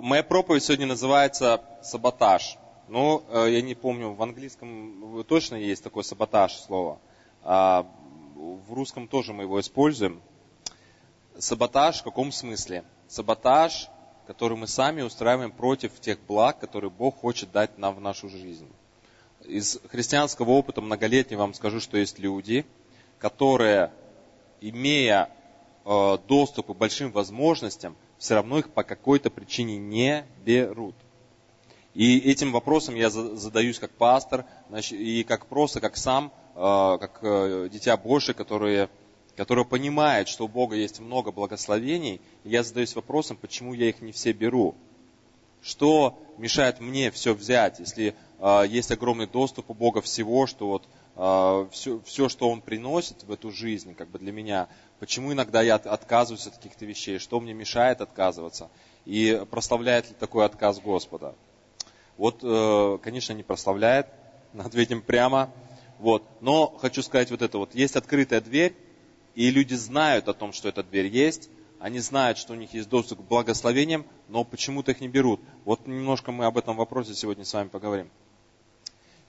моя проповедь сегодня называется «Саботаж». Ну, э, я не помню, в английском точно есть такое «саботаж» слово. А в русском тоже мы его используем. Саботаж в каком смысле? Саботаж, который мы сами устраиваем против тех благ, которые Бог хочет дать нам в нашу жизнь. Из христианского опыта многолетнего вам скажу, что есть люди, которые, имея э, доступ к большим возможностям, все равно их по какой-то причине не берут. И этим вопросом я задаюсь как пастор, и как просто, как сам, э, как э, дитя Божие, которое, которое понимает, что у Бога есть много благословений, я задаюсь вопросом, почему я их не все беру. Что мешает мне все взять, если э, есть огромный доступ у Бога всего, что вот все, все, что Он приносит в эту жизнь, как бы для меня, почему иногда я отказываюсь от каких-то вещей, что мне мешает отказываться, и прославляет ли такой отказ Господа. Вот, э, конечно, не прославляет, ответим прямо. Вот. Но хочу сказать вот это вот. Есть открытая дверь, и люди знают о том, что эта дверь есть, они знают, что у них есть доступ к благословениям, но почему-то их не берут. Вот немножко мы об этом вопросе сегодня с вами поговорим.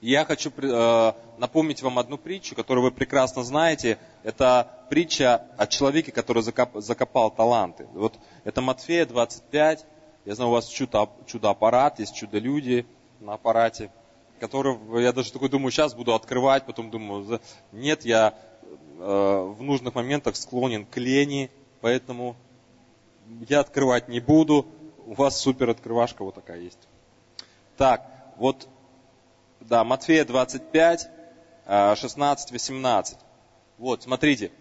Я хочу э, напомнить вам одну притчу, которую вы прекрасно знаете. Это притча о человеке, который закопал таланты. Вот это Матфея 25. Я знаю, у вас чудо, чудо-аппарат, есть чудо-люди на аппарате, которые, я даже такой думаю, сейчас буду открывать, потом думаю, нет, я э, в нужных моментах склонен к лени, поэтому я открывать не буду. У вас супер открывашка вот такая есть. Так, вот да, Матфея 25, 16, 18. Вот, смотрите.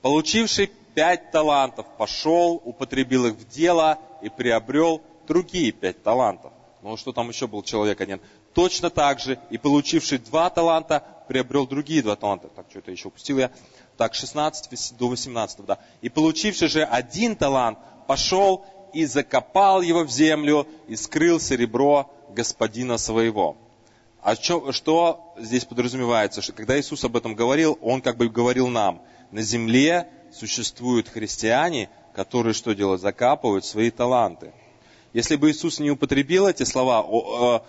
Получивший пять талантов пошел, употребил их в дело и приобрел другие пять талантов. Ну, что там еще был человек один? Точно так же и получивший два таланта приобрел другие два таланта. Так, что это еще упустил я? Так, 16 до 18, да. И получивший же один талант пошел и закопал его в землю и скрыл серебро господина своего. А что, что здесь подразумевается? Что когда Иисус об этом говорил, Он как бы говорил нам, на земле существуют христиане, которые что делают? Закапывают свои таланты. Если бы Иисус не употребил эти слова, э,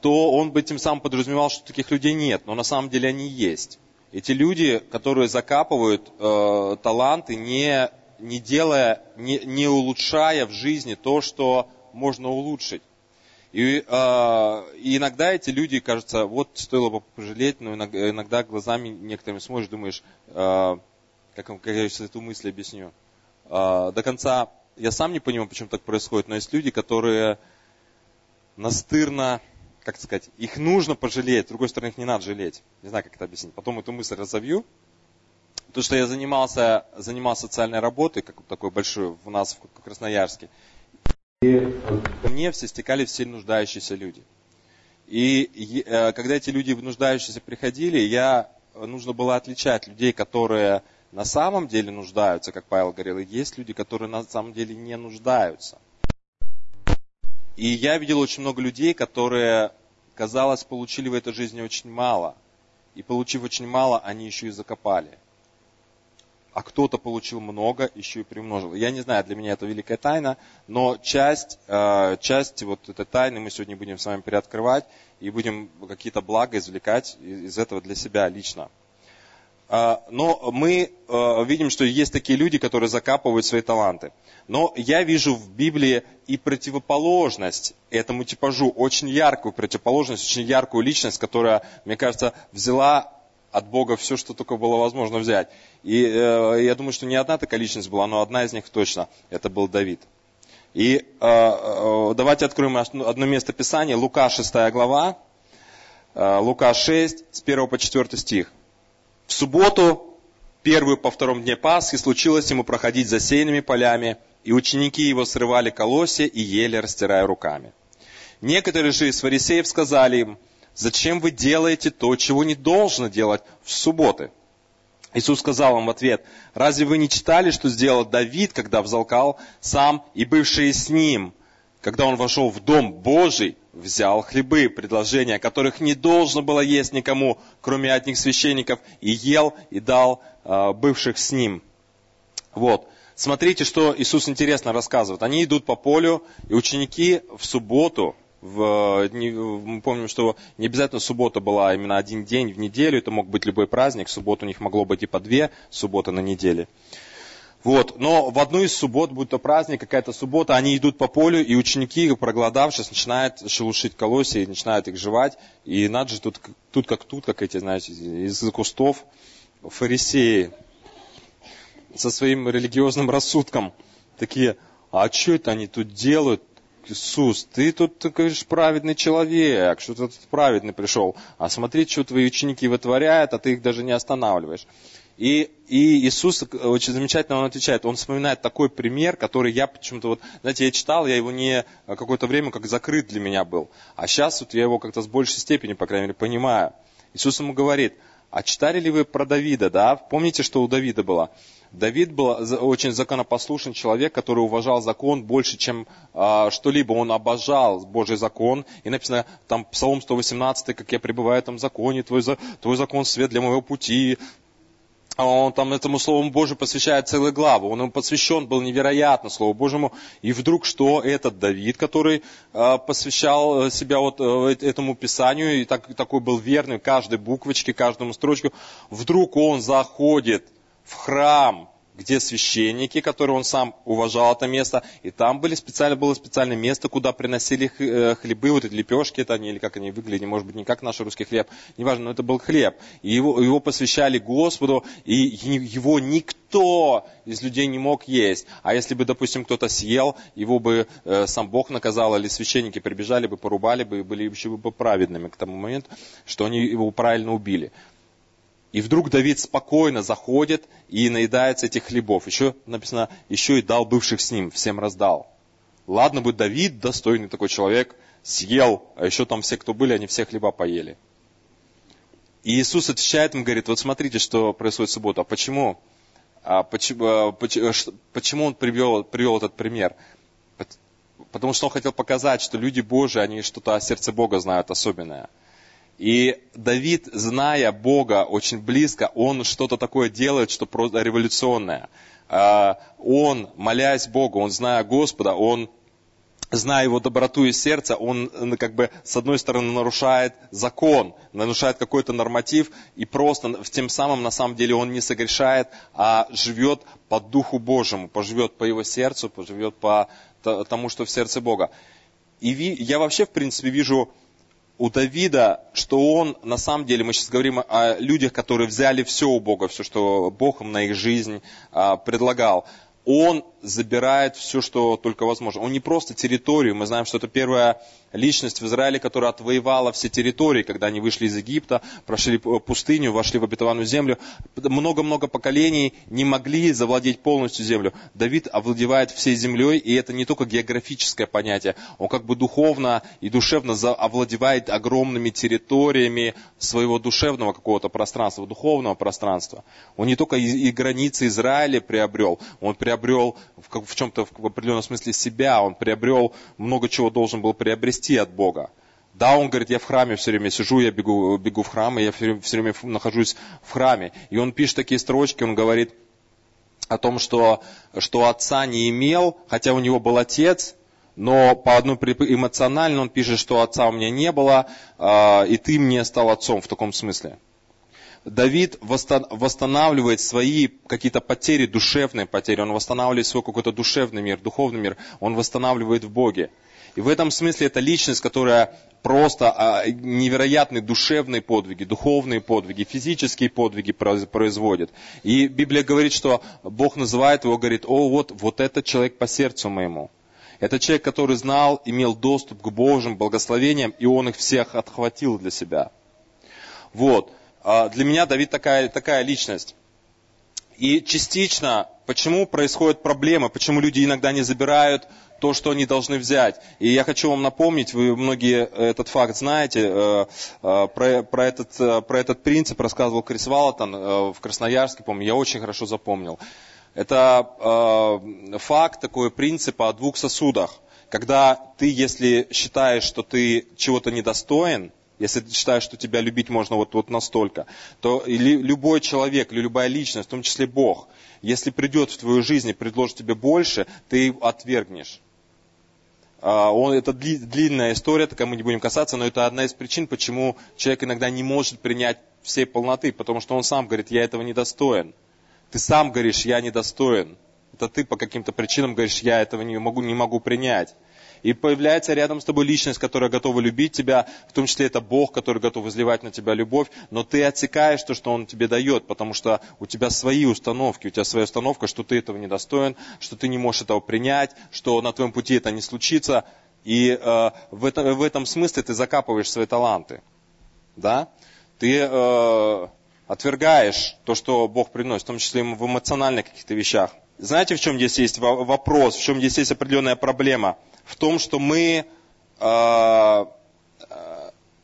то Он бы тем самым подразумевал, что таких людей нет, но на самом деле они есть. Эти люди, которые закапывают э, таланты, не, не делая, не, не улучшая в жизни то, что можно улучшить. И, э, иногда эти люди, кажется, вот стоило бы пожалеть, но иногда, иногда глазами некоторыми смотришь, думаешь, э, как, как я сейчас эту мысль объясню. Э, до конца я сам не понимаю, почему так происходит, но есть люди, которые настырно, как сказать, их нужно пожалеть, с другой стороны, их не надо жалеть. Не знаю, как это объяснить. Потом эту мысль разовью. То, что я занимался, занимался социальной работой, как такой большой у нас в Красноярске, мне все стекали все нуждающиеся люди. И э, когда эти люди нуждающиеся приходили, я э, нужно было отличать людей, которые на самом деле нуждаются, как Павел говорил, и есть люди, которые на самом деле не нуждаются. И я видел очень много людей, которые, казалось, получили в этой жизни очень мало. И получив очень мало, они еще и закопали а кто-то получил много, еще и примножил. Я не знаю, для меня это великая тайна, но часть, э, часть вот этой тайны мы сегодня будем с вами переоткрывать и будем какие-то блага извлекать из этого для себя лично. Э, но мы э, видим, что есть такие люди, которые закапывают свои таланты. Но я вижу в Библии и противоположность этому типажу, очень яркую противоположность, очень яркую личность, которая, мне кажется, взяла от Бога все, что только было возможно взять. И э, я думаю, что не одна такая личность была, но одна из них точно, это был Давид. И э, э, давайте откроем одно место Писания, Лука 6 глава, э, Лука 6, с 1 по 4 стих. В субботу, первую по втором дне Пасхи, случилось ему проходить засеянными полями, и ученики его срывали колосья и ели, растирая руками. Некоторые же из фарисеев сказали им, Зачем вы делаете то, чего не должно делать в субботы? Иисус сказал им в ответ, разве вы не читали, что сделал Давид, когда взалкал сам и бывшие с ним, когда он вошел в дом Божий, взял хлебы, предложения, которых не должно было есть никому, кроме одних священников, и ел, и дал э, бывших с ним. Вот. смотрите, что Иисус интересно рассказывает. Они идут по полю, и ученики в субботу, в, мы помним, что не обязательно суббота была именно один день в неделю, это мог быть любой праздник, субботу у них могло быть и по две субботы на неделе. Вот. Но в одну из суббот, будь то праздник, какая-то суббота, они идут по полю, и ученики, проголодавшись, начинают шелушить колосья и начинают их жевать. И надо же тут, тут как тут, как эти, знаете, из кустов фарисеи со своим религиозным рассудком. Такие, а что это они тут делают? Иисус, ты тут, ты говоришь, праведный человек, что ты тут праведный пришел. А смотри, что твои ученики вытворяют, а ты их даже не останавливаешь. И, и Иисус очень замечательно он отвечает, он вспоминает такой пример, который я почему-то вот, знаете, я читал, я его не какое-то время как закрыт для меня был. А сейчас вот я его как-то с большей степени, по крайней мере, понимаю. Иисус ему говорит, а читали ли вы про Давида, да? Помните, что у Давида было? Давид был очень законопослушный человек, который уважал закон больше, чем а, что-либо. Он обожал Божий закон. И написано там Псалом 118, как я пребываю в этом законе, твой, твой закон свет для моего пути. А он там этому Слову Божию посвящает целую главу. Он ему посвящен был невероятно Слову Божьему. И вдруг что этот Давид, который э, посвящал себя вот э, этому Писанию, и так, такой был верный каждой буквочке, каждому строчку, вдруг он заходит в храм где священники, которые он сам уважал это место, и там были специально, было специальное место, куда приносили э, хлебы, вот эти лепешки, это они, или как они выглядели, может быть, не как наш русский хлеб, неважно, но это был хлеб. И его, его посвящали Господу, и его никто из людей не мог есть. А если бы, допустим, кто-то съел, его бы э, сам Бог наказал, или священники прибежали бы, порубали бы, и были еще бы праведными к тому моменту, что они его правильно убили. И вдруг Давид спокойно заходит и наедается этих хлебов. Еще написано, еще и дал бывших с ним, всем раздал. Ладно бы Давид, достойный такой человек, съел, а еще там все, кто были, они все хлеба поели. И Иисус отвечает им, говорит, вот смотрите, что происходит в субботу. А почему? А почему, а, почему он привел, привел этот пример? Потому что он хотел показать, что люди Божии, они что-то о сердце Бога знают особенное – и Давид, зная Бога очень близко, он что-то такое делает, что просто революционное. А, он, молясь Богу, он, зная Господа, он зная его доброту и сердце, он как бы с одной стороны нарушает закон, нарушает какой-то норматив, и просто тем самым на самом деле он не согрешает, а живет по Духу Божьему, поживет по его сердцу, поживет по тому, что в сердце Бога. И я вообще, в принципе, вижу у Давида, что он, на самом деле, мы сейчас говорим о людях, которые взяли все у Бога, все, что Бог им на их жизнь а, предлагал. Он забирает все, что только возможно. Он не просто территорию. Мы знаем, что это первая личность в Израиле, которая отвоевала все территории, когда они вышли из Египта, прошли пустыню, вошли в обетованную землю. Много-много поколений не могли завладеть полностью землю. Давид овладевает всей землей, и это не только географическое понятие. Он как бы духовно и душевно овладевает огромными территориями своего душевного какого-то пространства, духовного пространства. Он не только и границы Израиля приобрел, он приобрел в, в чем-то в определенном смысле себя, он приобрел много чего должен был приобрести от Бога. Да, он говорит, я в храме все время сижу, я бегу, бегу в храм, и я все все время нахожусь в храме. И он пишет такие строчки, он говорит о том, что, что отца не имел, хотя у него был отец, но по одной эмоционально он пишет, что отца у меня не было, а, и ты мне стал отцом в таком смысле. Давид восстанавливает свои какие-то потери, душевные потери, он восстанавливает свой какой-то душевный мир, духовный мир, он восстанавливает в Боге. И в этом смысле это личность, которая просто а, невероятные душевные подвиги, духовные подвиги, физические подвиги производит. И Библия говорит, что Бог называет его, говорит, о, вот, вот этот человек по сердцу моему. Это человек, который знал, имел доступ к Божьим благословениям, и он их всех отхватил для себя. Вот. А, для меня Давид такая, такая личность. И частично, почему происходят проблемы, почему люди иногда не забирают то, что они должны взять. И я хочу вам напомнить, вы многие этот факт знаете, э, э, про, про, этот, э, про этот принцип рассказывал Крис Валатон в Красноярске, помню, я очень хорошо запомнил. Это факт, такой принцип о двух сосудах. Когда ты, если считаешь, что ты чего-то недостоин, если ты считаешь, что тебя любить можно вот, вот настолько, то или любой человек или любая личность, в том числе Бог, если придет в твою жизнь и предложит тебе больше, ты отвергнешь. А, он, это длинная история, такая мы не будем касаться, но это одна из причин, почему человек иногда не может принять всей полноты, потому что он сам говорит, я этого не достоин. Ты сам говоришь, я недостоин. Это ты по каким-то причинам говоришь, я этого не могу, не могу принять. И появляется рядом с тобой личность, которая готова любить тебя, в том числе это Бог, который готов изливать на тебя любовь, но ты отсекаешь то, что Он тебе дает, потому что у тебя свои установки, у тебя своя установка, что ты этого не достоин, что ты не можешь этого принять, что на твоем пути это не случится. И э, в, этом, в этом смысле ты закапываешь свои таланты. Да? Ты э, отвергаешь то, что Бог приносит, в том числе в эмоциональных каких-то вещах. Знаете, в чем здесь есть вопрос, в чем здесь есть определенная проблема? в том, что мы, э,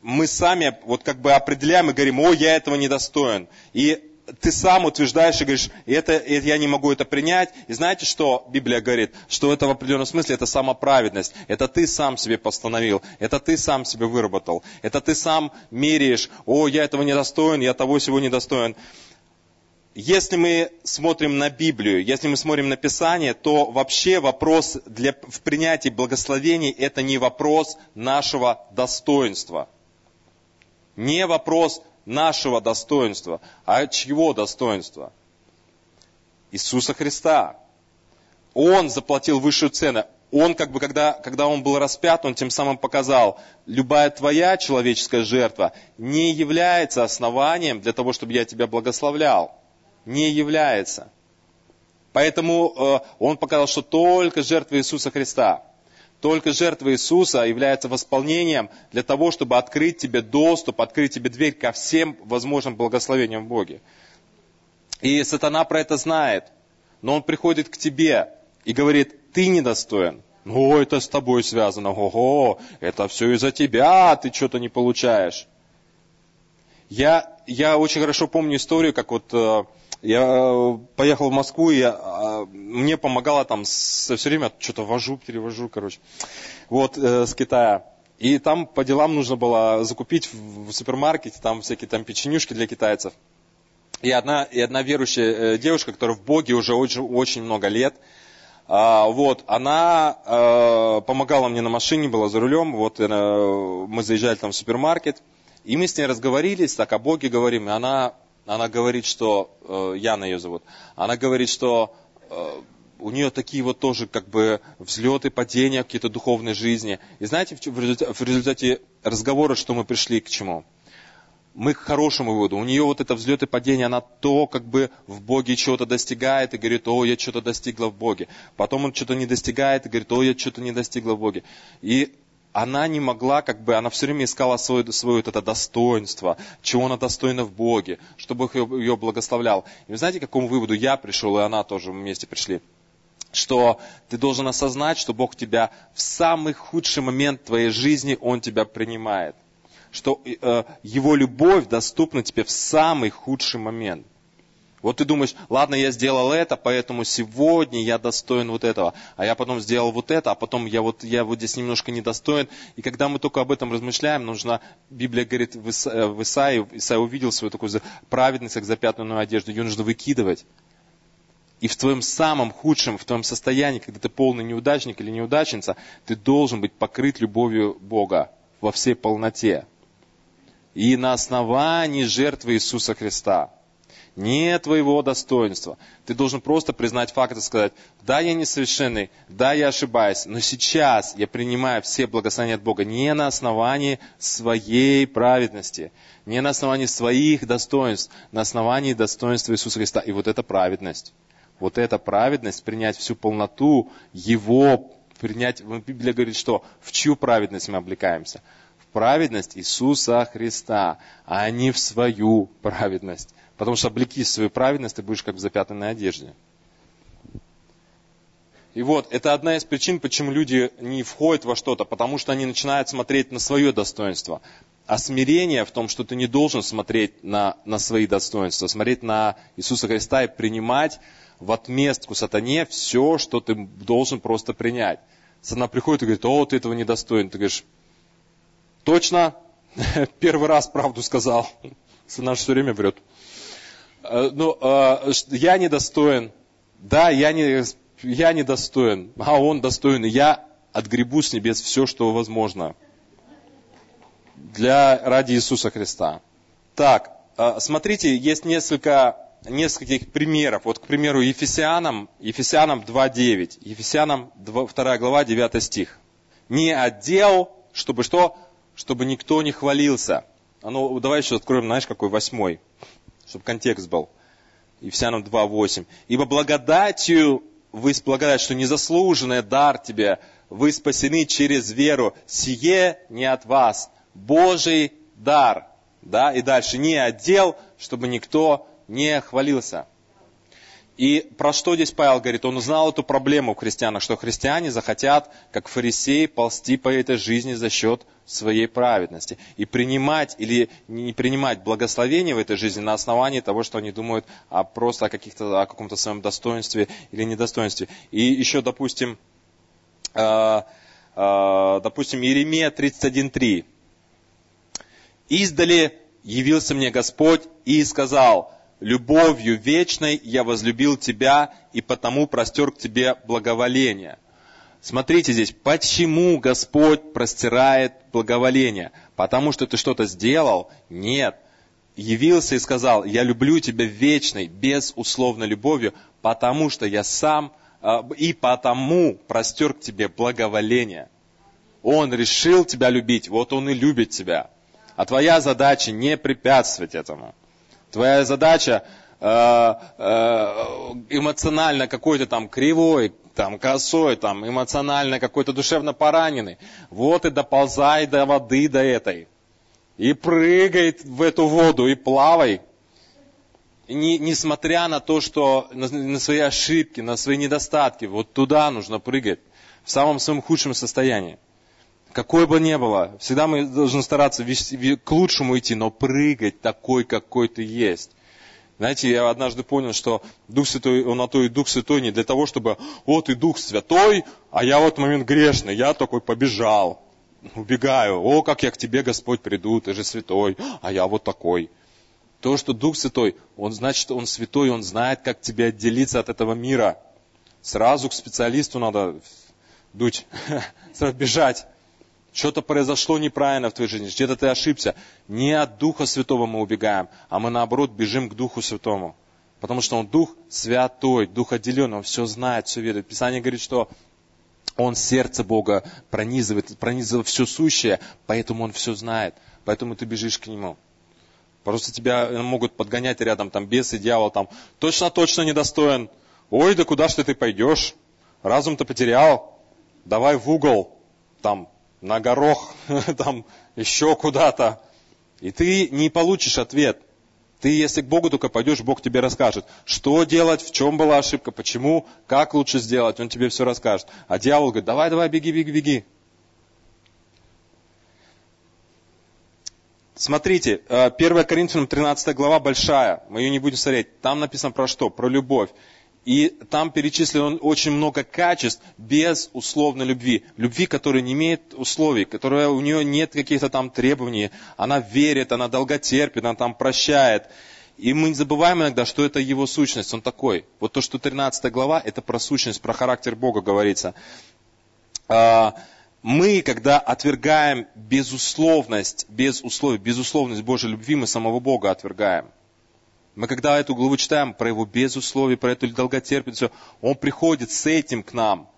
мы сами вот как бы определяем и говорим, о, я этого недостоин. И ты сам утверждаешь и говоришь, это, это, я не могу это принять. И знаете, что Библия говорит? Что это в определенном смысле это самоправедность. Это ты сам себе постановил. Это ты сам себе выработал. Это ты сам меряешь, о, я этого недостоин, я того всего недостоин если мы смотрим на Библию, если мы смотрим на Писание, то вообще вопрос для, в принятии благословений это не вопрос нашего достоинства. Не вопрос нашего достоинства, а чьего достоинства? Иисуса Христа. Он заплатил высшую цену. Он, как бы, когда, когда он был распят, он тем самым показал, любая твоя человеческая жертва не является основанием для того, чтобы я тебя благословлял не является. Поэтому э, он показал, что только жертва Иисуса Христа, только жертва Иисуса является восполнением для того, чтобы открыть тебе доступ, открыть тебе дверь ко всем возможным благословениям Боге. И сатана про это знает. Но он приходит к тебе и говорит, ты недостоин. Ну, это с тобой связано. Ого, это все из-за тебя, ты что-то не получаешь. Я, я очень хорошо помню историю, как вот э, я э, поехал в Москву, и а, мне помогало там все время, что-то вожу, перевожу, короче, вот, э, с Китая. И там по делам нужно было закупить в супермаркете там всякие там печенюшки для китайцев. И одна, и одна верующая э, девушка, которая в Боге уже очень, очень много лет, а, вот, она помогала мне на машине, была за рулем, вот мы заезжали там в супермаркет, и мы с ней разговорились, так о Боге говорим, и она она говорит, что, э, Яна ее зовут, она говорит, что э, у нее такие вот тоже как бы взлеты, падения какие-то духовной жизни. И знаете, в в результате разговора, что мы пришли к чему? Мы к хорошему выводу. У нее вот это взлет и падение, она то как бы в Боге чего-то достигает и говорит, о, я что-то достигла в Боге. Потом он что-то не достигает и говорит, о, я что-то не достигла в Боге. И она не могла, как бы, она все время искала свое, свое это достоинство, чего она достойна в Боге, чтобы Бог ее, ее благословлял. И вы знаете, к какому выводу я пришел, и она тоже вместе пришли? Что ты должен осознать, что Бог тебя в самый худший момент твоей жизни, Он тебя принимает. Что э, Его любовь доступна тебе в самый худший момент – вот ты думаешь, ладно, я сделал это, поэтому сегодня я достоин вот этого. А я потом сделал вот это, а потом я вот, я вот здесь немножко недостоин. И когда мы только об этом размышляем, нужно, Библия говорит в, э, Исаии, Исаия увидел свою такую праведность, как запятнанную одежду, ее нужно выкидывать. И в твоем самом худшем, в твоем состоянии, когда ты полный неудачник или неудачница, ты должен быть покрыт любовью Бога во всей полноте. И на основании жертвы Иисуса Христа – не твоего достоинства. Ты должен просто признать факт и сказать, да, я несовершенный, да, я ошибаюсь, но сейчас я принимаю все благословения от Бога не на основании своей праведности, не на основании своих достоинств, на основании достоинства Иисуса Христа. И вот эта праведность, вот эта праведность, принять всю полноту Его, принять, Библия говорит, что в чью праведность мы облекаемся? Праведность Иисуса Христа, а не в свою праведность. Потому что облеки свою праведность, ты будешь как в запятнанной одежде. И вот, это одна из причин, почему люди не входят во что-то, потому что они начинают смотреть на свое достоинство. А смирение в том, что ты не должен смотреть на, на свои достоинства, смотреть на Иисуса Христа и принимать в отместку сатане все, что ты должен просто принять. Сатана приходит и говорит, о, ты этого не достоин. Ты говоришь, точно, Первый раз правду сказал. Наш все время врет. Э, ну, э, я недостоин. Да, я, не, я недостоин. А он достоин. И я отгребу с небес все, что возможно. Для, ради Иисуса Христа. Так, э, смотрите, есть несколько, нескольких примеров. Вот, к примеру, Ефесянам, Ефесянам 2.9. Ефесянам 2, 2 глава, 9 стих. Не отдел, чтобы что? Чтобы никто не хвалился. А ну, давай еще откроем, знаешь, какой восьмой, чтобы контекст был. Ефесянам 2.8. Ибо благодатью, вы благодать, что незаслуженный дар тебе, вы спасены через веру. Сие не от вас, Божий дар. Да, и дальше, не отдел, чтобы никто не хвалился. И про что здесь Павел говорит? Он узнал эту проблему в христианах, что христиане захотят, как фарисеи, ползти по этой жизни за счет своей праведности. И принимать или не принимать благословение в этой жизни на основании того, что они думают о просто о, каких-то, о каком-то своем достоинстве или недостоинстве. И еще, допустим, э, э, допустим, Иеремия 31.3. «Издали явился мне Господь и сказал, любовью вечной я возлюбил тебя и потому простер к тебе благоволение. Смотрите здесь, почему Господь простирает благоволение? Потому что ты что-то сделал? Нет. Явился и сказал, я люблю тебя вечной, безусловной любовью, потому что я сам а, и потому простер к тебе благоволение. Он решил тебя любить, вот он и любит тебя. А твоя задача не препятствовать этому. Твоя задача э, э, эмоционально какой-то там кривой, там косой, там эмоционально какой-то душевно пораненный. Вот и доползай до воды, до этой. И прыгай в эту воду, и плавай. Не, несмотря на то, что на, на свои ошибки, на свои недостатки, вот туда нужно прыгать. В самом своем худшем состоянии. Какой бы ни было, всегда мы должны стараться к лучшему идти, но прыгать такой, какой ты есть. Знаете, я однажды понял, что Дух Святой, он на то и Дух Святой не для того, чтобы, вот и Дух Святой, а я в момент грешный, я такой побежал, убегаю, о, как я к тебе, Господь, приду, ты же святой, а я вот такой. То, что Дух Святой, он значит, он святой, он знает, как тебе отделиться от этого мира. Сразу к специалисту надо дуть, сразу бежать что-то произошло неправильно в твоей жизни, где-то ты ошибся. Не от Духа Святого мы убегаем, а мы наоборот бежим к Духу Святому. Потому что Он Дух Святой, Дух отделенный, Он все знает, все видит. Писание говорит, что Он сердце Бога пронизывает, пронизывает все сущее, поэтому Он все знает. Поэтому ты бежишь к Нему. Просто тебя могут подгонять рядом там бесы, дьявол, там точно-точно недостоин. Ой, да куда ж ты, ты пойдешь? Разум-то потерял. Давай в угол, там, на горох, там еще куда-то. И ты не получишь ответ. Ты, если к Богу только пойдешь, Бог тебе расскажет, что делать, в чем была ошибка, почему, как лучше сделать, Он тебе все расскажет. А дьявол говорит, давай, давай, беги, беги, беги. Смотрите, 1 Коринфянам 13 глава большая, мы ее не будем смотреть. Там написано про что? Про любовь. И там перечислено очень много качеств без условной любви. Любви, которая не имеет условий, которая у нее нет каких-то там требований. Она верит, она долготерпит, она там прощает. И мы не забываем иногда, что это его сущность, он такой. Вот то, что 13 глава, это про сущность, про характер Бога говорится. А, мы, когда отвергаем безусловность, без условий, безусловность Божьей любви, мы самого Бога отвергаем. Мы когда эту главу читаем про его безусловие, про эту долготерпицу, он приходит с этим к нам.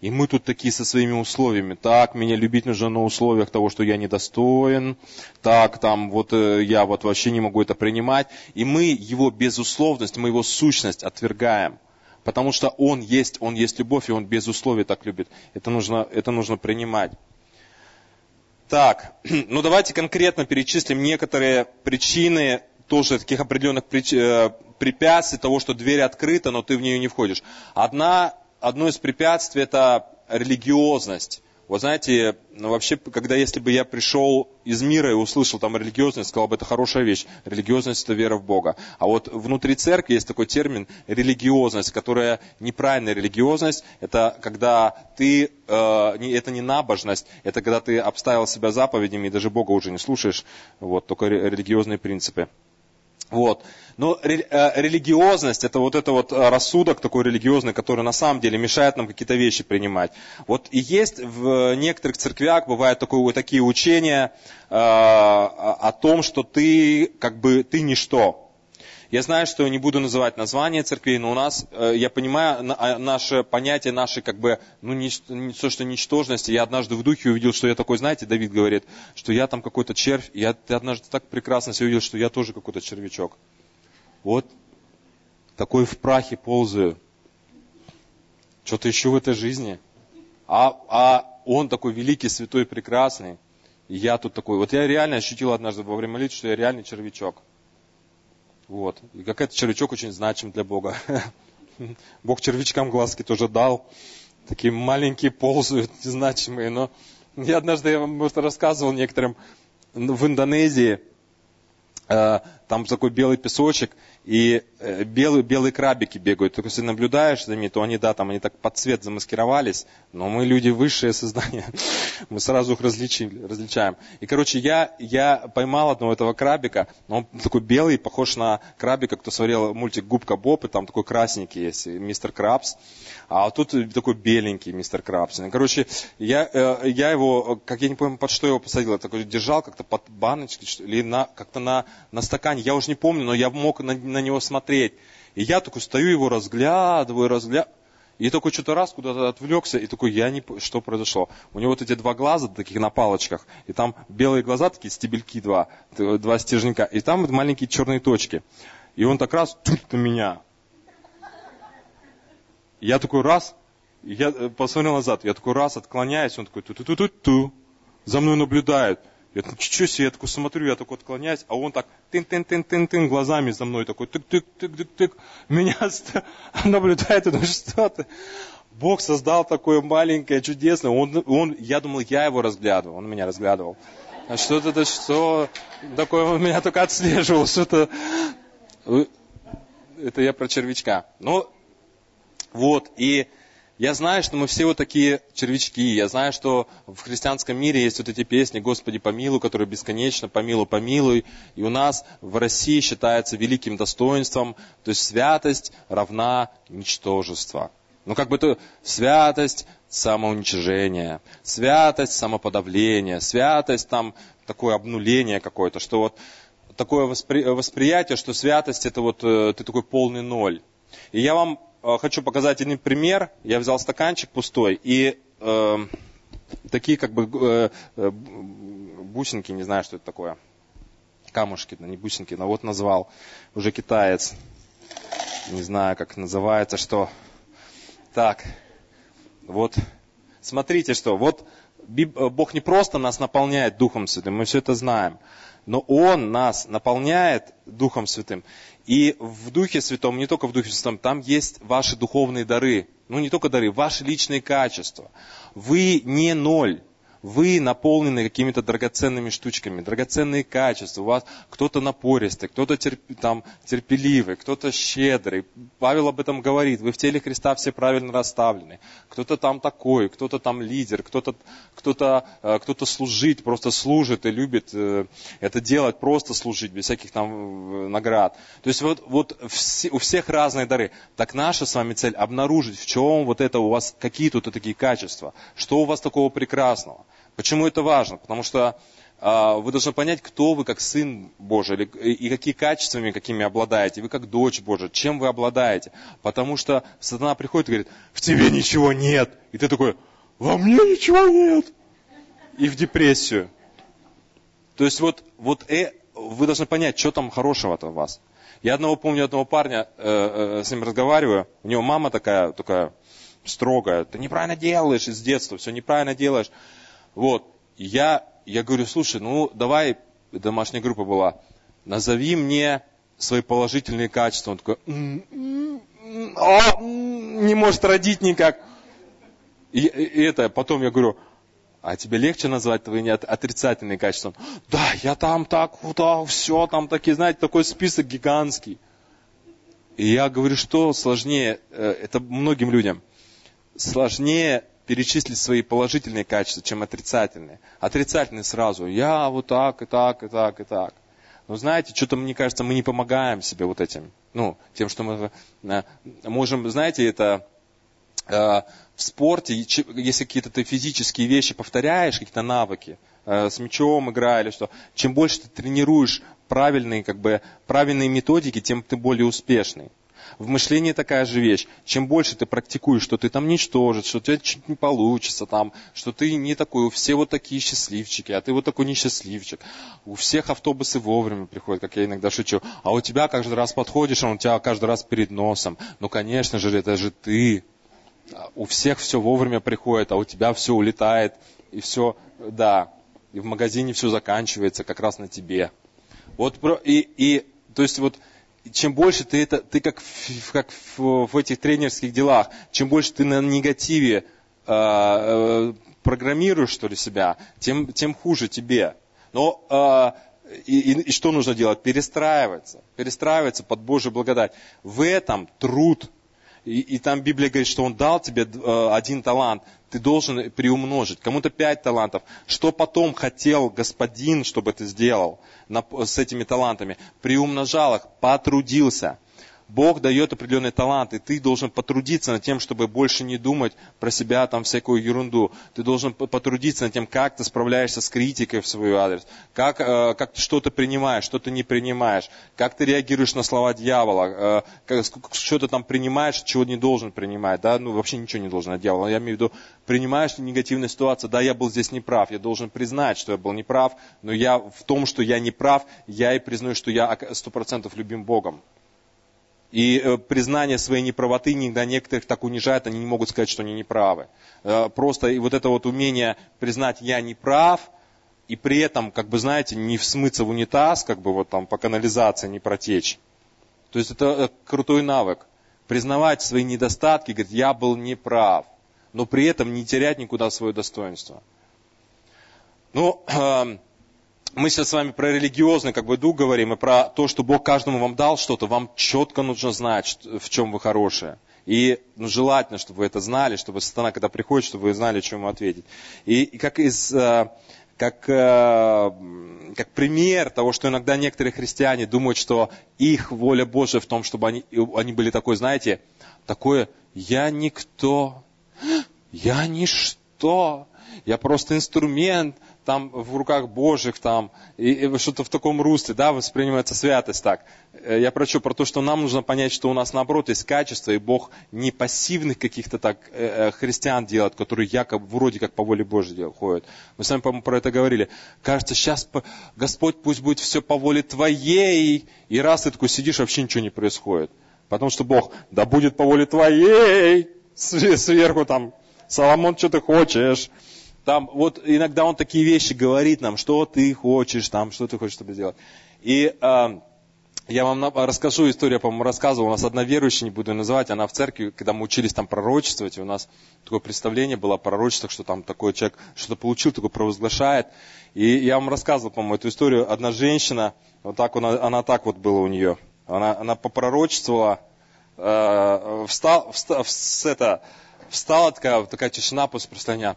И мы тут такие со своими условиями. Так, меня любить нужно на условиях того, что я недостоин. Так, там, вот э, я вот вообще не могу это принимать. И мы его безусловность, мы его сущность отвергаем. Потому что он есть, он есть любовь, и он без условий так любит. Это нужно, это нужно принимать. Так, ну давайте конкретно перечислим некоторые причины тоже таких определенных э, препятствий того, что дверь открыта, но ты в нее не входишь. Одна, одно из препятствий это религиозность. вот знаете, ну, вообще, когда если бы я пришел из мира и услышал там религиозность, сказал бы, это хорошая вещь. Религиозность – это вера в Бога. А вот внутри церкви есть такой термин религиозность, которая неправильная религиозность. Это когда ты, э, не, это не набожность, это когда ты обставил себя заповедями и даже Бога уже не слушаешь. Вот, только религиозные принципы. Вот. Но э, религиозность, это вот это вот э, рассудок такой религиозный, который на самом деле мешает нам какие-то вещи принимать. Вот и есть в некоторых церквях, бывают такое, такие учения э, о том, что ты как бы, ты ничто. Я знаю, что не буду называть название церквей, но у нас, э, я понимаю, а, наше понятие, нашей как бы, ну не, то, что ничтожности. Я однажды в духе увидел, что я такой, знаете, Давид говорит, что я там какой-то червь. Я однажды так прекрасно себя увидел, что я тоже какой-то червячок. Вот такой в прахе ползаю. Что-то еще в этой жизни. А, а он такой великий, святой, прекрасный. И я тут такой. Вот я реально ощутил однажды во время молитвы, что я реальный червячок. Вот. И как этот червячок очень значим для Бога. Бог червячкам глазки тоже дал. Такие маленькие ползают, незначимые. Но я однажды я вам просто рассказывал некоторым в Индонезии, э, там такой белый песочек, и э, белые, белые крабики бегают. Только если наблюдаешь за ними, то они, да, там они так под цвет замаскировались, но мы люди высшие создания, мы сразу их различили, различаем. И, короче, я, я поймал одного этого крабика, он такой белый, похож на крабика, кто смотрел мультик «Губка Боб», и там такой красненький есть, мистер Крабс. А тут такой беленький мистер Крабс. Короче, я, э, я его, как я не помню, под что его посадил, такой держал как-то под баночкой, или на, как-то на, на стакане, я уже не помню, но я мог на, на него смотреть. И я такой стою, его разглядываю, разглядываю. И такой что-то раз куда-то отвлекся, и такой, я не что произошло. У него вот эти два глаза таких на палочках, и там белые глаза, такие стебельки два, два стержника, и там вот маленькие черные точки. И он так раз, тут на меня. Я такой раз, я э, посмотрел назад, я такой раз отклоняюсь, он такой ту-ту-ту-ту-ту, за мной наблюдает. Я ничего себе, я такой смотрю, я такой отклоняюсь, а он так тын-тын-тын-тын-тын глазами за мной такой тык-тык-тык-тык-тык. Меня наблюдает, думаю, что ты? Бог создал такое маленькое, чудесное. Он, он, я думал, я его разглядывал, он меня разглядывал. А что-то, это что такое, он меня только отслеживал, что-то... Это я про червячка. Ну, вот, и я знаю, что мы все вот такие червячки. Я знаю, что в христианском мире есть вот эти песни «Господи, помилуй», которые бесконечно «Помилуй, помилуй». И у нас в России считается великим достоинством, то есть святость равна ничтожество. Ну, как бы то святость самоуничижение, святость самоподавление, святость там такое обнуление какое-то, что вот такое воспри, восприятие, что святость это вот э, ты такой полный ноль. И я вам хочу показать один пример. Я взял стаканчик пустой и э, такие как бы э, э, бусинки, не знаю, что это такое. Камушки, не бусинки, но вот назвал. Уже китаец. Не знаю, как называется, что. Так, вот. Смотрите, что. Вот э, Бог не просто нас наполняет Духом Святым, мы все это знаем но Он нас наполняет Духом Святым. И в Духе Святом, не только в Духе Святом, там есть ваши духовные дары. Ну, не только дары, ваши личные качества. Вы не ноль вы наполнены какими-то драгоценными штучками, драгоценные качества. У вас кто-то напористый, кто-то терп, там, терпеливый, кто-то щедрый. Павел об этом говорит. Вы в теле Христа все правильно расставлены. Кто-то там такой, кто-то там лидер, кто-то кто-то, э, кто-то служить, просто служит и любит э, это делать, просто служить, без всяких там э, наград. То есть вот, вот у всех разные дары. Так наша с вами цель обнаружить, в чем вот это у вас, какие тут такие качества, что у вас такого прекрасного. Почему это важно? Потому что э, вы должны понять, кто вы как сын Божий, и какие качествами, какими обладаете. Вы как дочь Божия, чем вы обладаете. Потому что сатана приходит и говорит, в тебе ничего нет. И ты такой, во мне ничего нет. И в депрессию. То есть вот, вот э, вы должны понять, что там хорошего-то у вас. Я одного помню, одного парня, э, э, с ним разговариваю, у него мама такая, такая строгая, ты неправильно делаешь из детства, все неправильно делаешь. Вот, я, я говорю, слушай, ну давай, домашняя группа была, назови мне свои положительные качества. Он такой, О, не может родить никак. И, и это, потом я говорю, А тебе легче назвать твои отрицательные качества? Да, я там так, да, все, там такие, знаете, такой список гигантский. И я говорю, что сложнее, э, это многим людям, сложнее перечислить свои положительные качества, чем отрицательные. Отрицательные сразу, я вот так, и так, и так, и так. Но знаете, что-то, мне кажется, мы не помогаем себе вот этим. Ну, тем, что мы э, можем, знаете, это э, в спорте, если какие-то ты физические вещи повторяешь, какие-то навыки, с мячом игра или что, чем больше ты тренируешь правильные, как бы, правильные методики, тем ты более успешный. В мышлении такая же вещь. Чем больше ты практикуешь, что ты там ничтожит, что у тебя чуть не получится, там, что ты не такой, все вот такие счастливчики, а ты вот такой несчастливчик. У всех автобусы вовремя приходят, как я иногда шучу. А у тебя каждый раз подходишь, а он у тебя каждый раз перед носом. Ну, конечно же, это же ты. У всех все вовремя приходит, а у тебя все улетает. И все, да, и в магазине все заканчивается как раз на тебе. Вот и, и то есть вот чем больше ты это, ты как, как в, в этих тренерских делах, чем больше ты на негативе э, э, программируешь что ли себя, тем, тем хуже тебе. Но э, и, и, и что нужно делать? Перестраиваться, перестраиваться под Божью благодать. В этом труд. И, и там Библия говорит, что Он дал тебе э, один талант ты должен приумножить. Кому-то пять талантов. Что потом хотел господин, чтобы ты сделал с этими талантами? Приумножал их, потрудился. Бог дает определенный талант, и ты должен потрудиться над тем, чтобы больше не думать про себя там всякую ерунду. Ты должен потрудиться над тем, как ты справляешься с критикой в свой адрес, как, э, как ты что-то принимаешь, что ты не принимаешь, как ты реагируешь на слова дьявола, э, как, что ты там принимаешь, чего не должен принимать, да, ну вообще ничего не должен от дьявола. Я имею в виду, принимаешь негативную ситуацию, да, я был здесь неправ, я должен признать, что я был неправ, но я в том, что я неправ, я и признаю, что я сто процентов любим Богом. И э, признание своей неправоты иногда некоторых так унижает, они не могут сказать, что они неправы. Э, просто и вот это вот умение признать «я не прав», и при этом, как бы, знаете, не всмыться в унитаз, как бы вот там по канализации не протечь. То есть это э, крутой навык. Признавать свои недостатки, говорить, я был неправ, но при этом не терять никуда свое достоинство. Ну, эм, мы сейчас с вами про религиозный как бы дух говорим, и про то, что Бог каждому вам дал что-то, вам четко нужно знать, в чем вы хорошие. И ну, желательно, чтобы вы это знали, чтобы сатана, когда приходит, чтобы вы знали, чем ему ответить. И, и как из э, как, э, как пример того, что иногда некоторые христиане думают, что их воля Божия в том, чтобы они, они были такой, знаете, такое «я никто», «я ничто», «я просто инструмент», там в руках Божьих, там, и, и что-то в таком русле, да, воспринимается святость так. Э, я прочу про то, что нам нужно понять, что у нас наоборот есть качество, и Бог не пассивных каких-то так э, э христиан делает, которые якобы вроде как по воле Божьей ходят. Мы с вами, по-моему, про это говорили. Кажется, сейчас Господь пусть будет все по воле Твоей, и раз ты такой сидишь, вообще ничего не происходит. Потому что Бог, да будет по воле Твоей, сверху там, Соломон, что ты хочешь? Там вот иногда он такие вещи говорит нам, что ты хочешь, там, что ты хочешь, чтобы сделать. И э, я вам расскажу историю, я, по-моему, рассказывал. У нас одна верующая, не буду ее называть, она в церкви, когда мы учились там пророчествовать, у нас такое представление было о пророчествах, что там такой человек что-то получил, такой провозглашает. И я вам рассказывал, по-моему, эту историю. Одна женщина, вот так она, она так вот было у нее. Она, она попророчествовала, э, встал, встал, это, встала такая, такая тишина после прославления.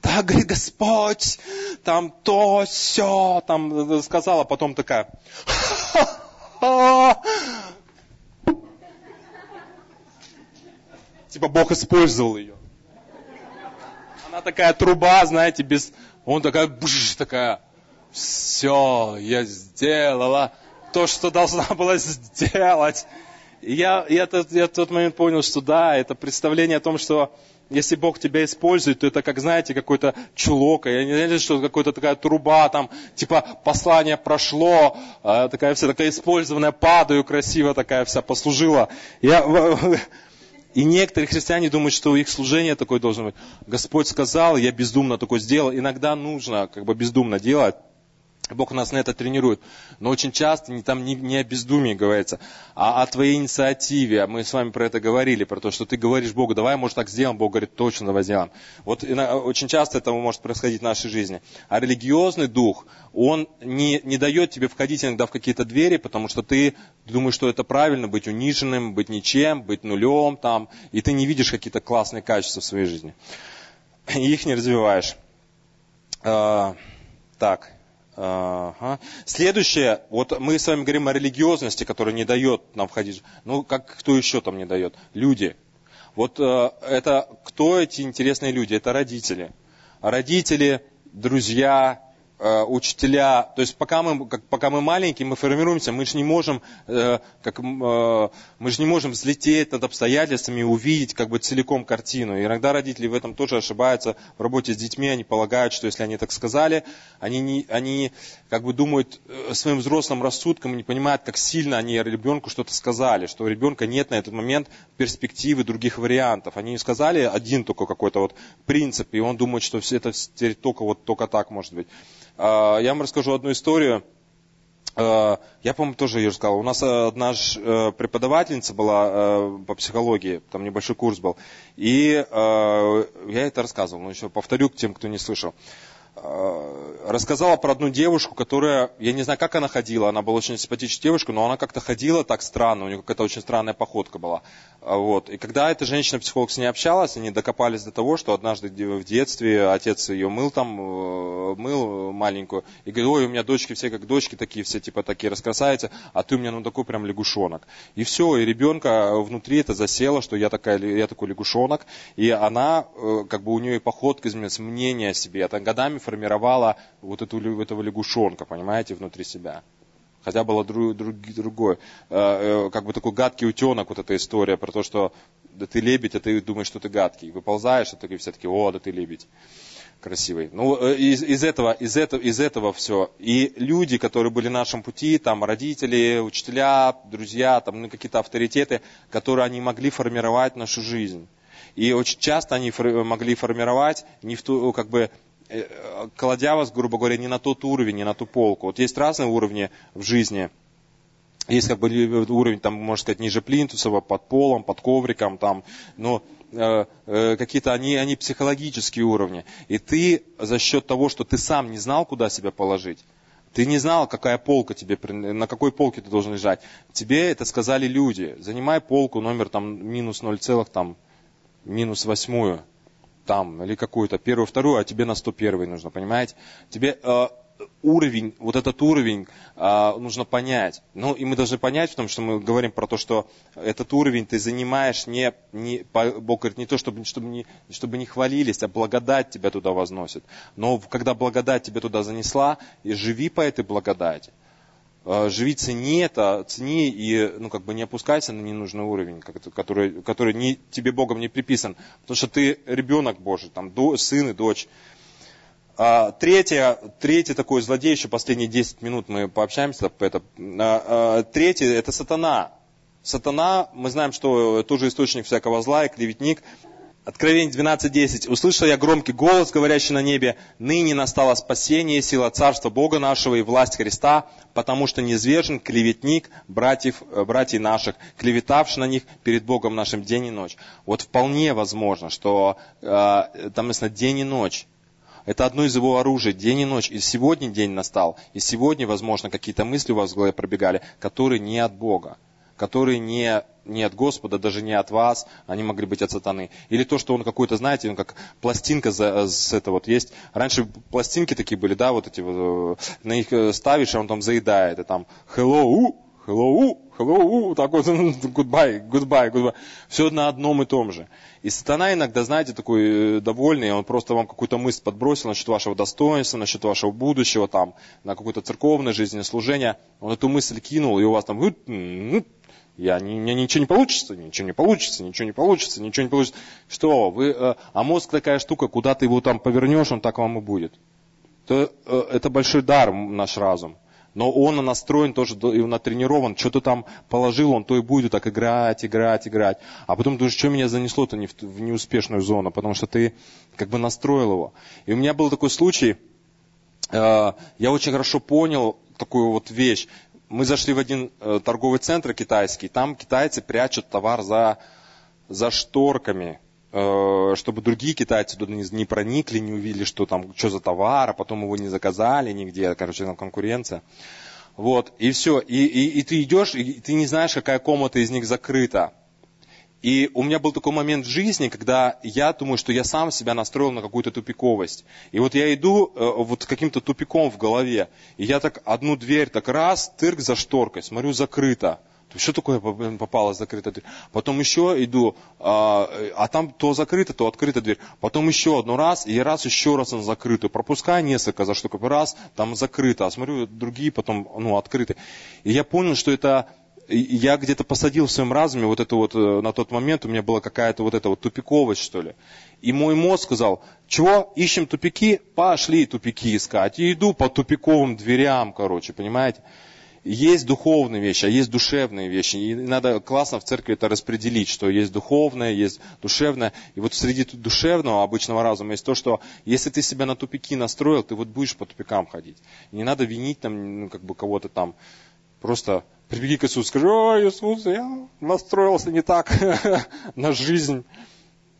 Так, говорит Господь, там то, все, там сказала, потом такая, типа Бог использовал ее. Она такая труба, знаете, без, он такая, бж, такая, все, я сделала то, что должна была сделать. И я, я, я в тот момент понял, что да, это представление о том, что если Бог тебя использует, то это как, знаете, какой-то чулок, я не знаю, что какая-то такая труба, там, типа, послание прошло, а, такая вся такая использованная, падаю, красиво такая вся послужила. Я, и некоторые христиане думают, что их служение такое должно быть. Господь сказал, я бездумно такое сделал. Иногда нужно как бы бездумно делать. Бог нас на это тренирует. Но очень часто не, там не, не о бездумии говорится, а о твоей инициативе. Мы с вами про это говорили, про то, что ты говоришь Богу, давай, может, так сделаем. Бог говорит, точно, давай сделаем. Вот очень часто это может происходить в нашей жизни. А религиозный дух, он не, не дает тебе входить иногда в какие-то двери, потому что ты думаешь, что это правильно, быть униженным, быть ничем, быть нулем там, и ты не видишь какие-то классные качества в своей жизни. И их не развиваешь. А, так. Ага. Следующее, вот мы с вами говорим о религиозности, которая не дает нам входить. Ну, как кто еще там не дает? Люди. Вот э, это кто эти интересные люди? Это родители. Родители, друзья, учителя, то есть пока мы, как, пока мы маленькие, мы формируемся, мы же не можем, э, как, э, мы же не можем взлететь над обстоятельствами и увидеть как бы целиком картину. И иногда родители в этом тоже ошибаются в работе с детьми, они полагают, что если они так сказали, они, не, они как бы думают э, своим взрослым рассудком, не понимают, как сильно они ребенку что-то сказали, что у ребенка нет на этот момент перспективы других вариантов. Они не сказали один только какой-то вот принцип, и он думает, что все это только вот только так может быть. А, я вам расскажу одну историю. А, я, по-моему, тоже ее рассказал. У нас одна э, преподавательница была э, по психологии, там небольшой курс был. И э, я это рассказывал, но еще повторю к тем, кто не слышал. Э, рассказала про одну девушку, которая, я не знаю, как она ходила, она была очень симпатичная девушка, но она как-то ходила так странно, у нее какая-то очень странная походка была. А, вот. И когда эта женщина-психолог с ней общалась, они докопались до того, что однажды в детстве отец ее мыл там, э, мыл маленькую, и говорит, ой, у меня дочки все как дочки такие, все типа такие раскрасавицы, а ты у меня ну такой прям лягушонок. И все, и ребенка внутри это засело, что я, такая, я такой лягушонок, и она, э, как бы у нее и походка изменилась, мнение о себе, это годами формировала вот эту, этого лягушонка, понимаете, внутри себя. Хотя было друг, друг, другое. Э, э, как бы такой гадкий утенок, вот эта история про то, что да ты лебедь, а ты думаешь, что ты гадкий. Выползаешь, а ты все таки о, да ты лебедь красивый. Ну, э, из, из, этого, из, этого, из этого все. И люди, которые были на нашем пути, там родители, учителя, друзья, там ну, какие-то авторитеты, которые они могли формировать нашу жизнь. И очень часто они могли формировать не в ту, как бы, кладя вас, грубо говоря, не на тот уровень, не на ту полку. Вот есть разные уровни в жизни. Есть как бы уровень, там, можно сказать, ниже плинтусова, под полом, под ковриком, там, но э, э, какие-то они, они психологические уровни. И ты за счет того, что ты сам не знал, куда себя положить, ты не знал, какая полка тебе, на какой полке ты должен лежать. Тебе это сказали люди. Занимай полку номер там минус 0, там, минус восьмую там, или какую-то, первую, вторую, а тебе на 101 нужно, понимаете? Тебе э, уровень, вот этот уровень э, нужно понять. Ну, и мы должны понять, потому что мы говорим про то, что этот уровень ты занимаешь не, не Бог говорит, не то, чтобы, чтобы, не, чтобы не хвалились, а благодать тебя туда возносит. Но когда благодать тебя туда занесла, и живи по этой благодати. А, живи, цени это, цени и ну, как бы не опускайся на ненужный уровень, который, который не, тебе Богом не приписан. Потому что ты ребенок Божий, там, до, сын и дочь. А, третье, третье такое злодей, еще последние 10 минут мы пообщаемся по это. А, а, третье, это сатана. Сатана, мы знаем, что тоже источник всякого зла и клеветник. Откровение 12.10. «Услышал я громкий голос, говорящий на небе, ныне настало спасение, сила Царства Бога нашего и власть Христа, потому что неизвержен клеветник братьев, э, братьев наших, клеветавший на них перед Богом нашим день и ночь». Вот вполне возможно, что э, там написано день и ночь. Это одно из его оружий, день и ночь. И сегодня день настал, и сегодня, возможно, какие-то мысли у вас в голове пробегали, которые не от Бога которые не, не от Господа, даже не от вас, они могли быть от сатаны. Или то, что он какой-то, знаете, он как пластинка за, с это вот есть. Раньше пластинки такие были, да, вот эти вот, э, на них э, ставишь, а он там заедает, и там hello, hello, hello, так вот, goodbye, goodbye, goodbye. Все на одном и том же. И сатана иногда, знаете, такой э, довольный, он просто вам какую-то мысль подбросил насчет вашего достоинства, насчет вашего будущего, там, на какое-то церковное жизненное служение. Он эту мысль кинул, и у вас там я, не, у меня ничего не получится, ничего не получится, ничего не получится, ничего не получится. Что, вы, э, а мозг такая штука, куда ты его там повернешь, он так вам и будет. То, э, это большой дар, наш разум. Но он настроен тоже, и натренирован, что-то там положил, он то и будет так играть, играть, играть. А потом думаешь, что меня занесло-то не в, в неуспешную зону, потому что ты как бы настроил его. И у меня был такой случай, э, я очень хорошо понял такую вот вещь. Мы зашли в один э, торговый центр китайский, там китайцы прячут товар за, за шторками, э, чтобы другие китайцы туда не, проникли, не увидели, что там, что за товар, а потом его не заказали нигде, короче, там конкуренция. Вот, и все. И, и, и ты идешь, и ты не знаешь, какая комната из них закрыта. И у меня был такой момент в жизни, когда я думаю, что я сам себя настроил на какую-то тупиковость. И вот я иду э, вот каким-то тупиком в голове. И я так одну дверь, так раз, тырк за шторкой, смотрю, закрыто. Что такое попало закрыто дверь? Потом еще иду, а, а там то закрыто, то открыта дверь. Потом еще одну раз, и раз еще раз он закрытый. Пропускаю несколько за штук, раз, там закрыто. А смотрю, другие потом, ну, открыты. И я понял, что это я где-то посадил в своем разуме вот это вот, э, на тот момент у меня была какая-то вот эта вот тупиковость, что ли. И мой мозг сказал, чего, ищем тупики? Пошли тупики искать. И иду по тупиковым дверям, короче, понимаете? Есть духовные вещи, а есть душевные вещи. И надо классно в церкви это распределить, что есть духовное, есть душевное. И вот среди душевного, обычного разума есть то, что если ты себя на тупики настроил, ты вот будешь по тупикам ходить. Не надо винить там, ну, как бы кого-то там. Просто прибеги к Иисусу, скажи, ой, Иисус, я настроился не так на жизнь.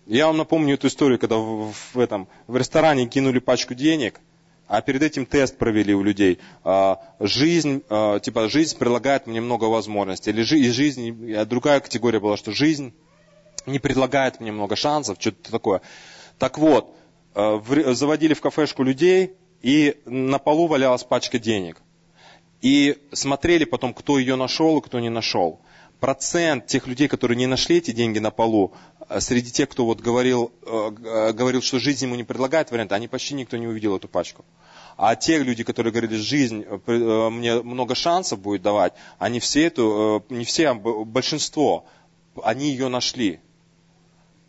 Я вам напомню эту историю, когда в, в, этом, в ресторане кинули пачку денег, а перед этим тест провели у людей. А, жизнь, а, типа, жизнь предлагает мне много возможностей. Или и жизнь, другая категория была, что жизнь не предлагает мне много шансов, что-то такое. Так вот, а, заводили в кафешку людей, и на полу валялась пачка денег. И смотрели потом, кто ее нашел и кто не нашел. Процент тех людей, которые не нашли эти деньги на полу, э, среди тех, кто вот говорил, э, э, говорил, что жизнь ему не предлагает варианта, они почти никто не увидел эту пачку. А те люди, которые говорили, жизнь мне много шансов будет давать, они все эту, не все, а большинство, они ее нашли.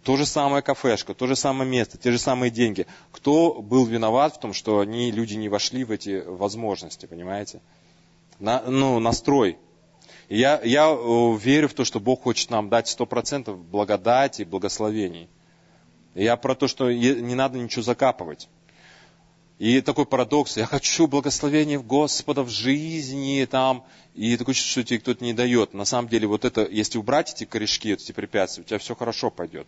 То же самое кафешка, то же самое место, те же самые деньги. Кто был виноват в том, что они, люди не вошли в эти возможности, понимаете? На, ну, настрой. И я, я э, верю в то, что Бог хочет нам дать сто процентов благодати и благословений. И я про то, что не надо ничего закапывать. И такой парадокс, я хочу благословения в Господа в жизни, там, и такое чувство, что тебе кто-то не дает. На самом деле, вот это, если убрать эти корешки, эти препятствия, у тебя все хорошо пойдет.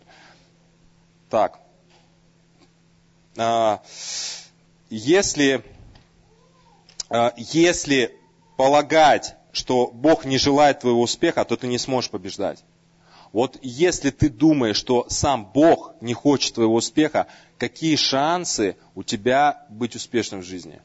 Так. А, если, а, если полагать, что Бог не желает твоего успеха, то ты не сможешь побеждать. Вот если ты думаешь, что сам Бог не хочет твоего успеха, какие шансы у тебя быть успешным в жизни?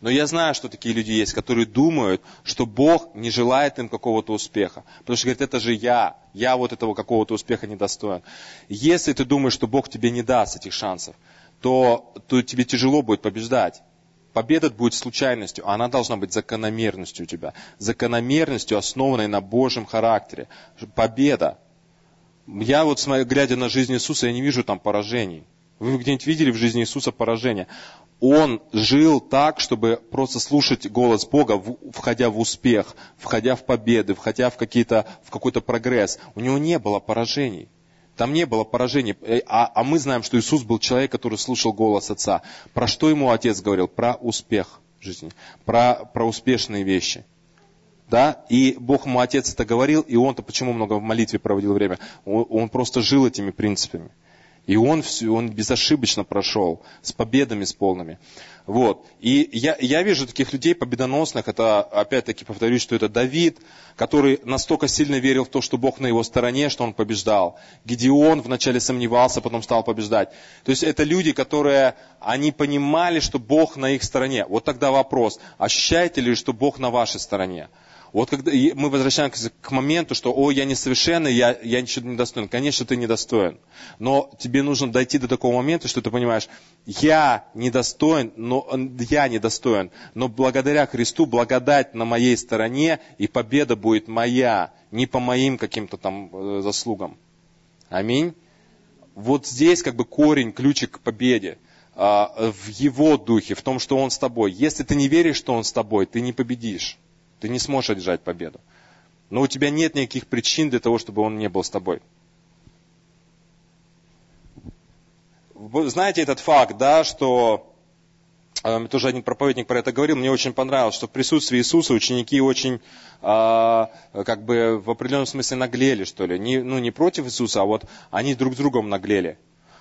Но я знаю, что такие люди есть, которые думают, что Бог не желает им какого-то успеха. Потому что говорит, это же я, я вот этого какого-то успеха не достоин. Если ты думаешь, что Бог тебе не даст этих шансов, то, то тебе тяжело будет побеждать. Победа будет случайностью, а она должна быть закономерностью у тебя. Закономерностью, основанной на Божьем характере. Победа. Я вот, глядя на жизнь Иисуса, я не вижу там поражений. Вы где-нибудь видели в жизни Иисуса поражение? Он жил так, чтобы просто слушать голос Бога, входя в успех, входя в победы, входя в, какие-то, в какой-то прогресс. У него не было поражений. Там не было поражения. Э, а, а мы знаем, что Иисус был человек, который слушал голос Отца. Про что ему Отец говорил? Про успех в жизни, про, про успешные вещи. Да? И Бог ему Отец это говорил, и он-то почему много в молитве проводил время? Он, он просто жил этими принципами. И он, все, он безошибочно прошел, с победами, с полными. Вот. И я, я вижу таких людей победоносных, это, опять-таки, повторюсь, что это Давид, который настолько сильно верил в то, что Бог на его стороне, что он побеждал. Гедеон вначале сомневался, потом стал побеждать. То есть это люди, которые, они понимали, что Бог на их стороне. Вот тогда вопрос, ощущаете ли, что Бог на вашей стороне? Вот когда мы возвращаемся к моменту, что, о, я несовершенный, я, я ничего не достоин. Конечно, ты недостоин. Но тебе нужно дойти до такого момента, что ты понимаешь, я недостоин, но я недостоин. Но благодаря Христу благодать на моей стороне, и победа будет моя, не по моим каким-то там э, заслугам. Аминь. Вот здесь как бы корень, ключик к победе а, в Его духе, в том, что Он с тобой. Если ты не веришь, что Он с тобой, ты не победишь. Ты не сможешь одержать победу. Но у тебя нет никаких причин для того, чтобы он не был с тобой. Вы знаете этот факт, да, что а, тоже один проповедник про это говорил, мне очень понравилось, что в присутствии Иисуса ученики очень а, как бы в определенном смысле наглели, что ли. Не, ну, не против Иисуса, а вот они друг с другом наглели.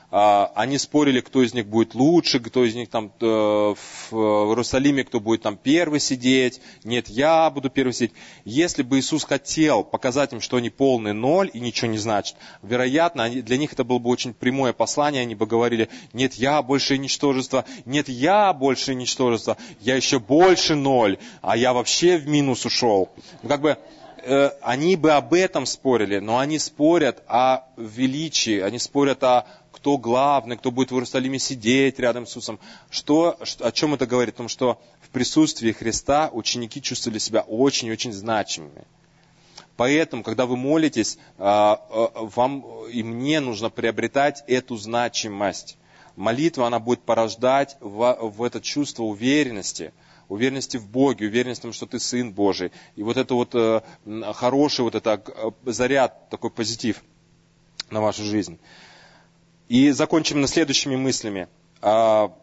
А, они спорили, кто из них будет лучше, кто из них там э, в Иерусалиме, кто будет там первый сидеть. Нет, я буду первый сидеть. Если бы Иисус хотел показать им, что они полный ноль и ничего не значит, вероятно, для них это было бы очень прямое послание, они бы говорили, нет, я больше ничтожество, нет, я больше ничтожество, я еще больше ноль, а я вообще в минус ушел. Ну, как бы э, они бы об этом спорили, но они спорят о величии, они спорят о кто главный, кто будет в Иерусалиме сидеть рядом с Иисусом. Что, о чем это говорит? О том, что в присутствии Христа ученики чувствовали себя очень-очень значимыми. Поэтому, когда вы молитесь, а, а, вам и мне нужно приобретать эту значимость. Молитва, она будет порождать в, в это чувство уверенности, уверенности в Боге, уверенности в том, что ты Сын Божий. И вот это вот э, хороший вот это э, заряд, такой позитив на вашу жизнь. И закончим на следующими мыслями. А,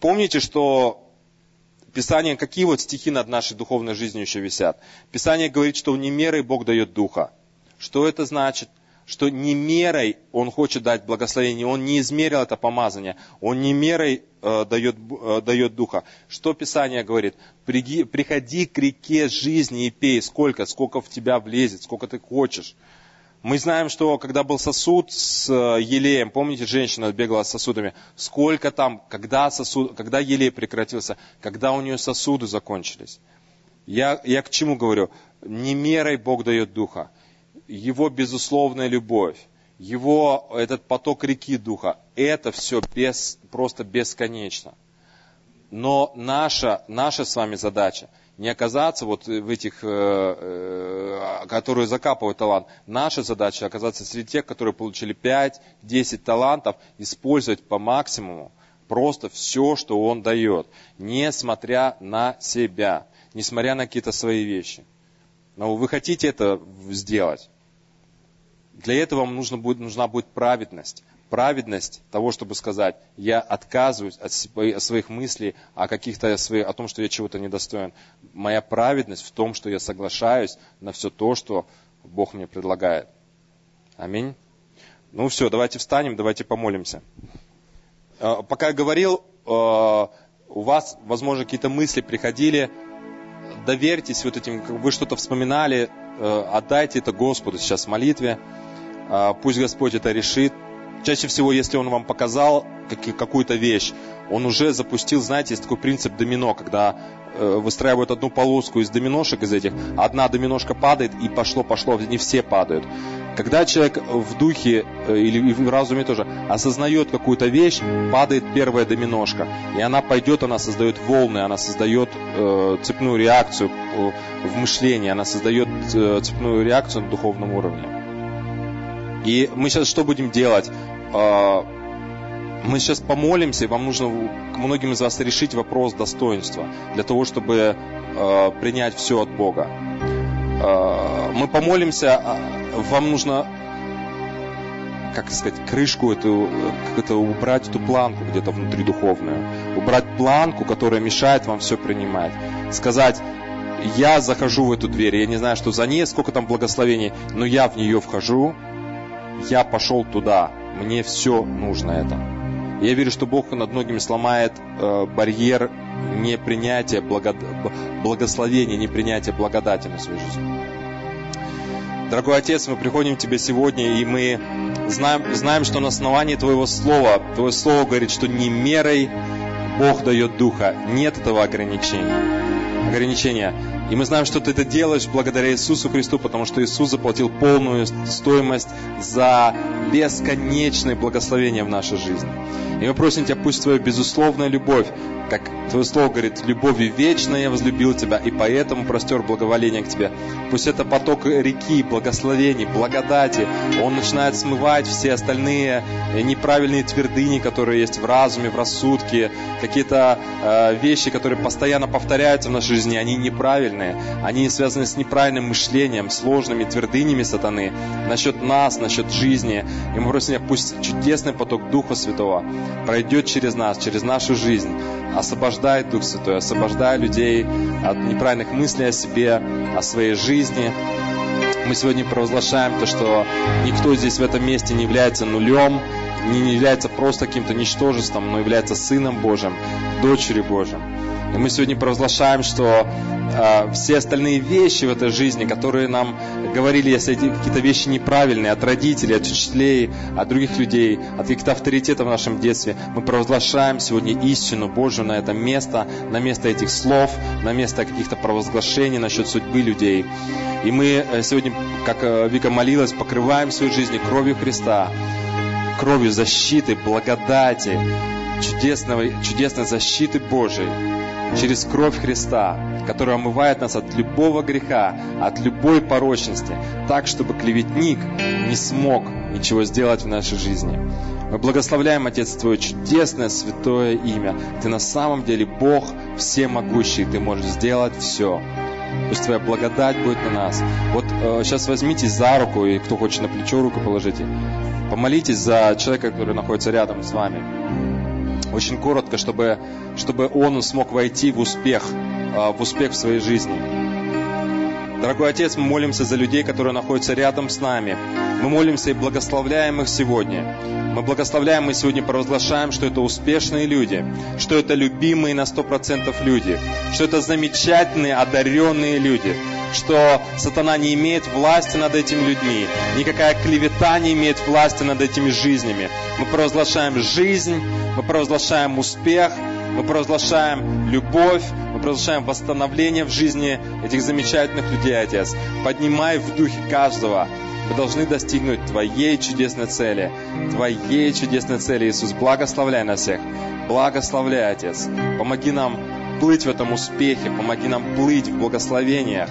помните, что Писание, какие вот стихи над нашей духовной жизнью еще висят? Писание говорит, что не мерой Бог дает духа. Что это значит? Что не мерой Он хочет дать благословение, Он не измерил это помазание, Он не мерой э, дает, э, дает духа. Что Писание говорит? Приди, приходи к реке жизни и пей, сколько, сколько в тебя влезет, сколько ты хочешь. Мы знаем, что когда был сосуд с э, елеем, помните, женщина бегала с сосудами, сколько там, когда, сосуд, когда елей прекратился, когда у нее сосуды закончились. Я, я к чему говорю? Не мерой Бог дает духа. Его безусловная любовь, его этот поток реки духа, это все без, просто бесконечно. Но наша, наша с вами задача – не оказаться вот в этих, э, э, которые закапывают талант. Наша задача оказаться среди тех, которые получили 5-10 талантов, использовать по максимуму просто все, что он дает, несмотря на себя, несмотря на какие-то свои вещи. Но вы хотите это сделать. Для этого вам нужно будет, нужна будет праведность праведность того, чтобы сказать, я отказываюсь от своих мыслей о каких-то своих, о том, что я чего-то недостоин. Моя праведность в том, что я соглашаюсь на все то, что Бог мне предлагает. Аминь. Ну все, давайте встанем, давайте помолимся. Э, пока я говорил, э, у вас, возможно, какие-то мысли приходили, доверьтесь вот этим, вы что-то вспоминали, э, отдайте это Господу сейчас в молитве. Пусть Господь это решит. Чаще всего, если он вам показал какую-то вещь, он уже запустил, знаете, есть такой принцип домино, когда э, выстраивают одну полоску из доминошек из этих, одна доминошка падает и пошло-пошло, не все падают. Когда человек в духе э, или в разуме тоже осознает какую-то вещь, падает первая доминошка, и она пойдет, она создает волны, она создает э, цепную реакцию э, в мышлении, она создает э, цепную реакцию на духовном уровне. И мы сейчас что будем делать? А, мы сейчас помолимся, и вам нужно многим из вас решить вопрос достоинства для того, чтобы а, принять все от Бога. А, мы помолимся, вам нужно как сказать, крышку эту, как это, убрать эту планку где-то внутри духовную. Убрать планку, которая мешает вам все принимать. Сказать, я захожу в эту дверь, я не знаю, что за ней, сколько там благословений, но я в нее вхожу, я пошел туда, мне все нужно это. Я верю, что Бог над многими сломает э, барьер непринятия благод... благословения, непринятия благодати на свою жизнь. Дорогой Отец, мы приходим к Тебе сегодня, и мы знаем, знаем, что на основании Твоего Слова, Твое Слово говорит, что не мерой Бог дает Духа, нет этого ограничения. ограничения. И мы знаем, что ты это делаешь благодаря Иисусу Христу, потому что Иисус заплатил полную стоимость за бесконечное благословение в нашей жизни. И мы просим Тебя, пусть Твоя безусловная любовь, как Твое Слово говорит, любовью вечной я возлюбил Тебя, и поэтому простер благоволение к Тебе. Пусть это поток реки, благословений, благодати, он начинает смывать все остальные неправильные твердыни, которые есть в разуме, в рассудке, какие-то э, вещи, которые постоянно повторяются в нашей жизни, они неправильные, они связаны с неправильным мышлением, сложными твердынями сатаны насчет нас, насчет жизни, И мы просим пусть чудесный поток Духа Святого пройдет через нас, через нашу жизнь, освобождай Дух Святой, освобождай людей от неправильных мыслей о себе, о своей жизни. Мы сегодня провозглашаем то, что никто здесь в этом месте не является нулем, не является просто каким-то ничтожеством, но является Сыном Божьим, дочерью Божьим. И мы сегодня провозглашаем, что э, все остальные вещи в этой жизни, которые нам говорили, если эти какие-то вещи неправильные от родителей, от учителей, от других людей, от каких-то авторитетов в нашем детстве, мы провозглашаем сегодня истину Божью на это место, на место этих слов, на место каких-то провозглашений насчет судьбы людей. И мы э, сегодня, как э, Вика молилась, покрываем свою жизнь кровью Христа, кровью защиты, благодати, чудесного, чудесной защиты Божией через кровь Христа, которая омывает нас от любого греха, от любой порочности, так, чтобы клеветник не смог ничего сделать в нашей жизни. Мы благословляем, Отец, Твое чудесное, святое имя. Ты на самом деле Бог всемогущий, Ты можешь сделать все. Пусть Твоя благодать будет на нас. Вот э, сейчас возьмите за руку, и кто хочет на плечо руку положите. Помолитесь за человека, который находится рядом с вами очень коротко, чтобы, чтобы он смог войти в успех, а, в успех в своей жизни. Дорогой Отец, мы молимся за людей, которые находятся рядом с нами. Мы молимся и благословляем их сегодня. Мы благословляем и сегодня провозглашаем, что это успешные люди, что это любимые на сто процентов люди, что это замечательные, одаренные люди, что сатана не имеет власти над этими людьми, никакая клевета не имеет власти над этими жизнями. Мы провозглашаем жизнь, мы провозглашаем успех, мы провозглашаем любовь, мы провозглашаем восстановление в жизни этих замечательных людей, Отец. Поднимай в духе каждого. Мы должны достигнуть Твоей чудесной цели. Твоей чудесной цели, Иисус. Благословляй нас всех. Благословляй, Отец. Помоги нам плыть в этом успехе. Помоги нам плыть в благословениях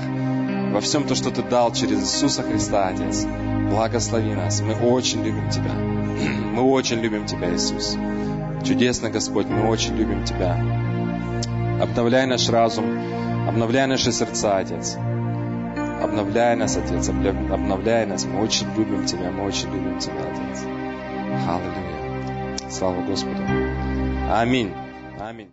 во всем то, что Ты дал через Иисуса Христа, Отец. Благослови нас. Мы очень любим Тебя. Мы очень любим Тебя, Иисус. Чудесный Господь, мы очень любим Тебя. Обновляй наш разум, обновляй наши сердца, Отец. Обновляй нас, Отец, обновляй нас. Мы очень любим Тебя, мы очень любим Тебя, Отец. Аллилуйя. Слава Господу. Аминь. Аминь.